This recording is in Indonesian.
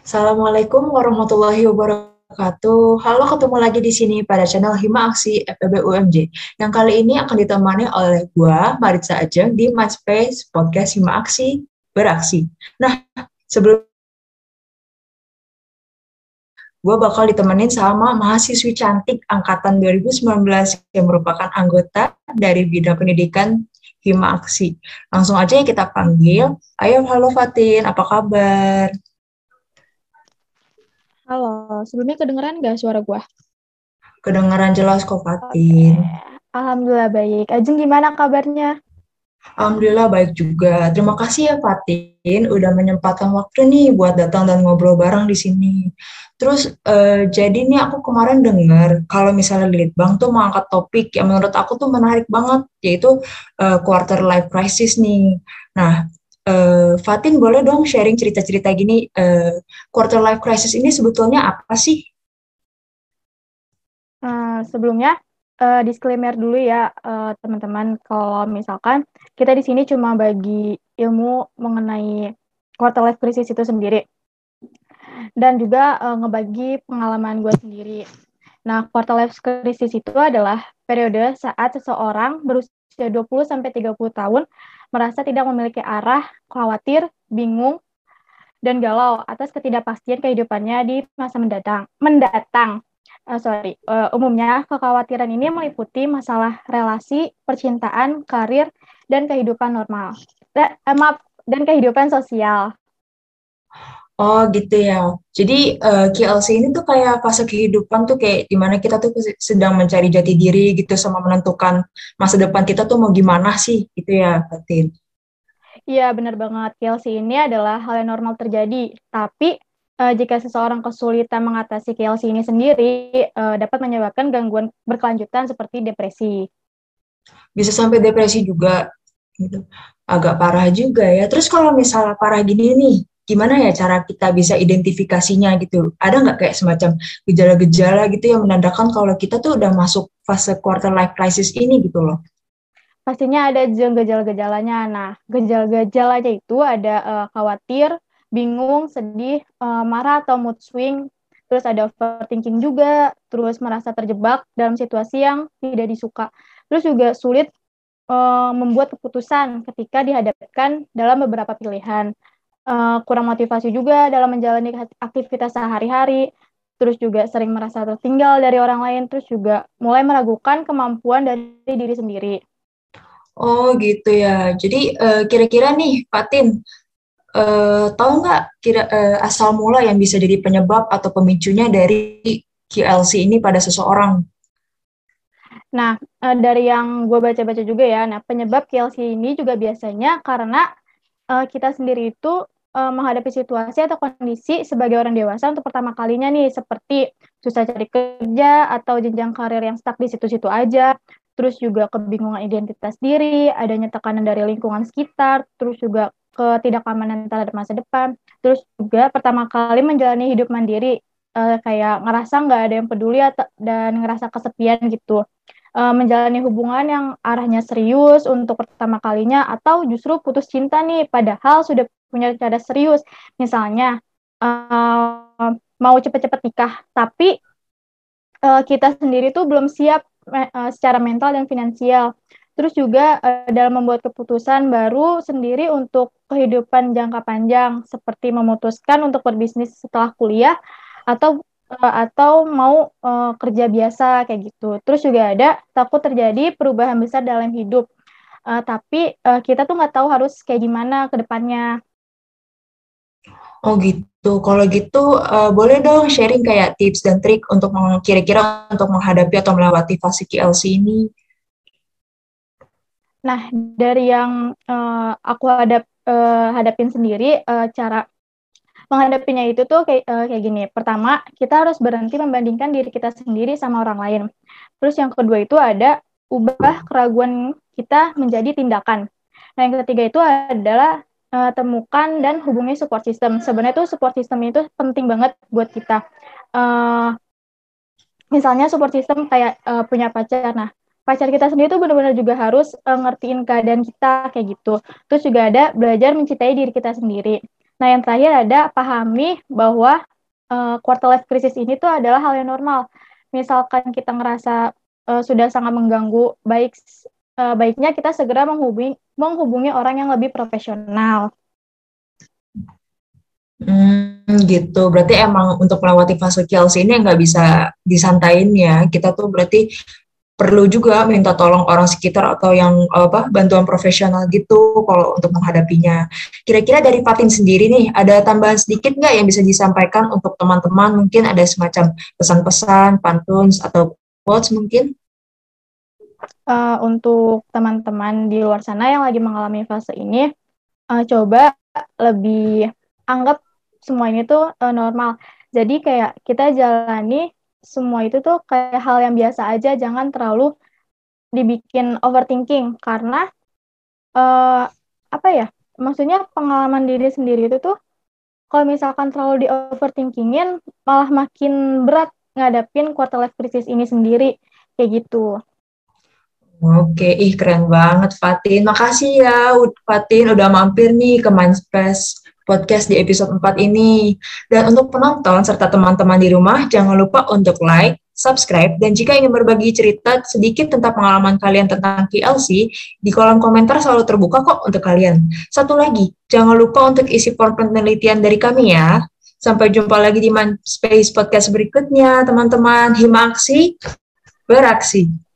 Assalamualaikum warahmatullahi wabarakatuh. Halo, ketemu lagi di sini pada channel Hima Aksi FPB UMJ. Yang kali ini akan ditemani oleh gua, Maritza Ajeng, di My Space Podcast Hima Aksi Beraksi. Nah, sebelum gue bakal ditemenin sama mahasiswi cantik angkatan 2019 yang merupakan anggota dari bidang pendidikan Hima Aksi. Langsung aja ya kita panggil. Ayo, halo Fatin, apa kabar? Halo, sebelumnya kedengeran nggak suara gue? Kedengeran jelas kok, Fatin. Alhamdulillah baik. Ajeng gimana kabarnya? Alhamdulillah baik juga. Terima kasih ya Fatin udah menyempatkan waktu nih buat datang dan ngobrol bareng di sini. Terus uh, jadi nih aku kemarin dengar kalau misalnya Litbang tuh mau angkat topik yang menurut aku tuh menarik banget yaitu uh, quarter life crisis nih. Nah, Uh, Fatin boleh dong sharing cerita-cerita gini uh, quarter life crisis ini sebetulnya apa sih? Uh, sebelumnya uh, disclaimer dulu ya teman-teman uh, kalau misalkan kita di sini cuma bagi ilmu mengenai quarter life crisis itu sendiri dan juga uh, ngebagi pengalaman gue sendiri. Nah, quarter life crisis itu adalah periode saat seseorang berusia 20 sampai 30 tahun merasa tidak memiliki arah, khawatir, bingung, dan galau atas ketidakpastian kehidupannya di masa mendatang. Mendatang, uh, sorry, uh, umumnya kekhawatiran ini meliputi masalah relasi, percintaan, karir, dan kehidupan normal. Uh, maaf, dan kehidupan sosial. Oh gitu ya. Jadi uh, KLC ini tuh kayak fase kehidupan tuh kayak di mana kita tuh sedang mencari jati diri gitu sama menentukan masa depan kita tuh mau gimana sih gitu ya, Fatin. Iya benar banget. KLC ini adalah hal yang normal terjadi. Tapi uh, jika seseorang kesulitan mengatasi KLC ini sendiri uh, dapat menyebabkan gangguan berkelanjutan seperti depresi. Bisa sampai depresi juga gitu. Agak parah juga ya. Terus kalau misalnya parah gini nih, gimana ya cara kita bisa identifikasinya gitu? Ada nggak kayak semacam gejala-gejala gitu yang menandakan kalau kita tuh udah masuk fase quarter life crisis ini gitu loh? Pastinya ada gejala-gejalanya. Nah, gejala-gejalanya itu ada uh, khawatir, bingung, sedih, uh, marah atau mood swing, terus ada overthinking juga, terus merasa terjebak dalam situasi yang tidak disuka. Terus juga sulit uh, membuat keputusan ketika dihadapkan dalam beberapa pilihan uh, kurang motivasi juga dalam menjalani aktivitas sehari-hari, terus juga sering merasa tertinggal dari orang lain, terus juga mulai meragukan kemampuan dari diri sendiri. Oh gitu ya. Jadi uh, kira-kira nih, Fatin, uh, tahu nggak kira uh, asal mula yang bisa jadi penyebab atau pemicunya dari QLC ini pada seseorang? Nah, uh, dari yang gue baca-baca juga ya, nah penyebab QLC ini juga biasanya karena uh, kita sendiri itu uh, menghadapi situasi atau kondisi sebagai orang dewasa untuk pertama kalinya nih seperti susah cari kerja atau jenjang karir yang stuck di situ-situ aja, terus juga kebingungan identitas diri, adanya tekanan dari lingkungan sekitar, terus juga ketidakamanan terhadap masa depan, terus juga pertama kali menjalani hidup mandiri, uh, kayak ngerasa nggak ada yang peduli atau, dan ngerasa kesepian gitu. Uh, menjalani hubungan yang arahnya serius untuk pertama kalinya atau justru putus cinta nih padahal sudah punya rencana serius misalnya uh, mau cepet-cepet nikah tapi uh, kita sendiri tuh belum siap uh, secara mental dan finansial terus juga uh, dalam membuat keputusan baru sendiri untuk kehidupan jangka panjang seperti memutuskan untuk berbisnis setelah kuliah atau atau mau uh, kerja biasa kayak gitu. Terus juga ada takut terjadi perubahan besar dalam hidup. Uh, tapi uh, kita tuh nggak tahu harus kayak gimana ke depannya. Oh gitu. Kalau gitu uh, boleh dong sharing kayak tips dan trik untuk kira-kira untuk menghadapi atau melewati fase KLC ini. Nah, dari yang uh, aku hadap uh, hadapin sendiri uh, cara menghadapinya itu tuh kayak uh, kayak gini. Pertama, kita harus berhenti membandingkan diri kita sendiri sama orang lain. Terus yang kedua itu ada ubah keraguan kita menjadi tindakan. Nah, yang ketiga itu adalah uh, temukan dan hubungi support system. Sebenarnya tuh support system itu penting banget buat kita. Uh, misalnya support system kayak uh, punya pacar. Nah, pacar kita sendiri tuh benar-benar juga harus uh, ngertiin keadaan kita kayak gitu. Terus juga ada belajar mencintai diri kita sendiri Nah, yang terakhir ada pahami bahwa uh, quarter life crisis ini tuh adalah hal yang normal. Misalkan kita ngerasa uh, sudah sangat mengganggu, baik uh, baiknya kita segera menghubungi menghubungi orang yang lebih profesional. Hmm, gitu. Berarti emang untuk melewati fase Chelsea ini nggak bisa disantain ya. Kita tuh berarti perlu juga minta tolong orang sekitar atau yang apa bantuan profesional gitu kalau untuk menghadapinya. Kira-kira dari Fatin sendiri nih, ada tambahan sedikit nggak yang bisa disampaikan untuk teman-teman? Mungkin ada semacam pesan-pesan, pantun, atau quotes mungkin? Uh, untuk teman-teman di luar sana yang lagi mengalami fase ini, uh, coba lebih anggap semua ini tuh uh, normal. Jadi kayak kita jalani semua itu tuh kayak hal yang biasa aja, jangan terlalu dibikin overthinking karena uh, apa ya? Maksudnya pengalaman diri sendiri itu tuh kalau misalkan terlalu di overthinkingin malah makin berat ngadapin quarter life crisis ini sendiri kayak gitu. Oke, ih keren banget Fatin. Makasih ya Fatin udah mampir nih ke Mindspace podcast di episode 4 ini. Dan untuk penonton serta teman-teman di rumah, jangan lupa untuk like, subscribe, dan jika ingin berbagi cerita sedikit tentang pengalaman kalian tentang KLC, di kolom komentar selalu terbuka kok untuk kalian. Satu lagi, jangan lupa untuk isi form penelitian dari kami ya. Sampai jumpa lagi di Space Podcast berikutnya, teman-teman. Himaksi, beraksi.